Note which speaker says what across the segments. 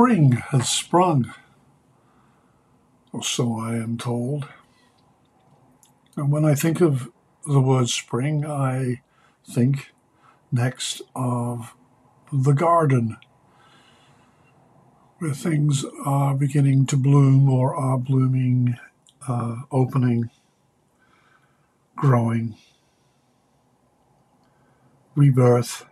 Speaker 1: Spring has sprung, or so I am told. And when I think of the word spring, I think next of the garden, where things are beginning to bloom or are blooming, uh, opening, growing, rebirth.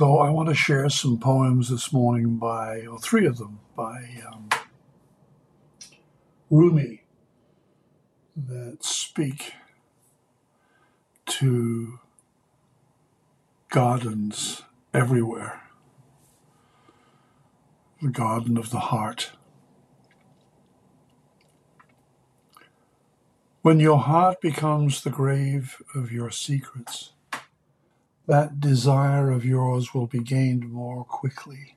Speaker 1: So I want to share some poems this morning by, or three of them, by um, Rumi that speak to gardens everywhere. The garden of the heart. When your heart becomes the grave of your secrets, that desire of yours will be gained more quickly.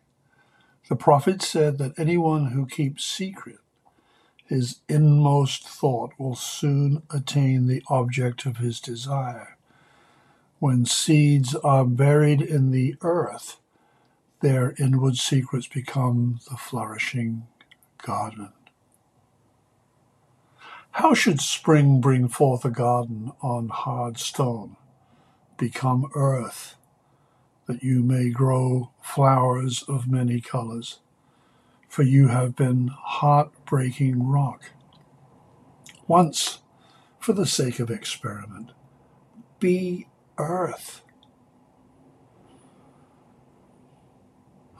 Speaker 1: The prophet said that anyone who keeps secret his inmost thought will soon attain the object of his desire. When seeds are buried in the earth, their inward secrets become the flourishing garden. How should spring bring forth a garden on hard stone? Become earth, that you may grow flowers of many colors. For you have been heart-breaking rock. Once, for the sake of experiment, be earth.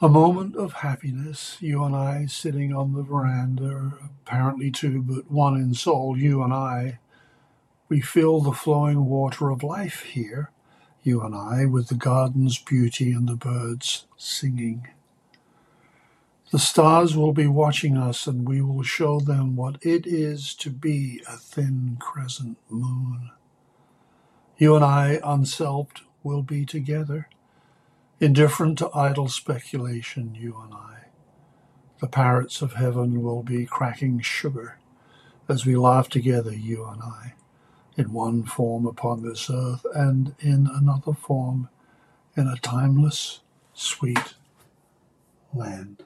Speaker 1: A moment of happiness, you and I sitting on the veranda, apparently two, but one in soul, you and I. We feel the flowing water of life here you and I, with the garden's beauty and the birds singing. The stars will be watching us, and we will show them what it is to be a thin crescent moon. You and I, unselfed, will be together, indifferent to idle speculation, you and I. The parrots of heaven will be cracking sugar as we laugh together, you and I in one form upon this earth and in another form in a timeless, sweet land.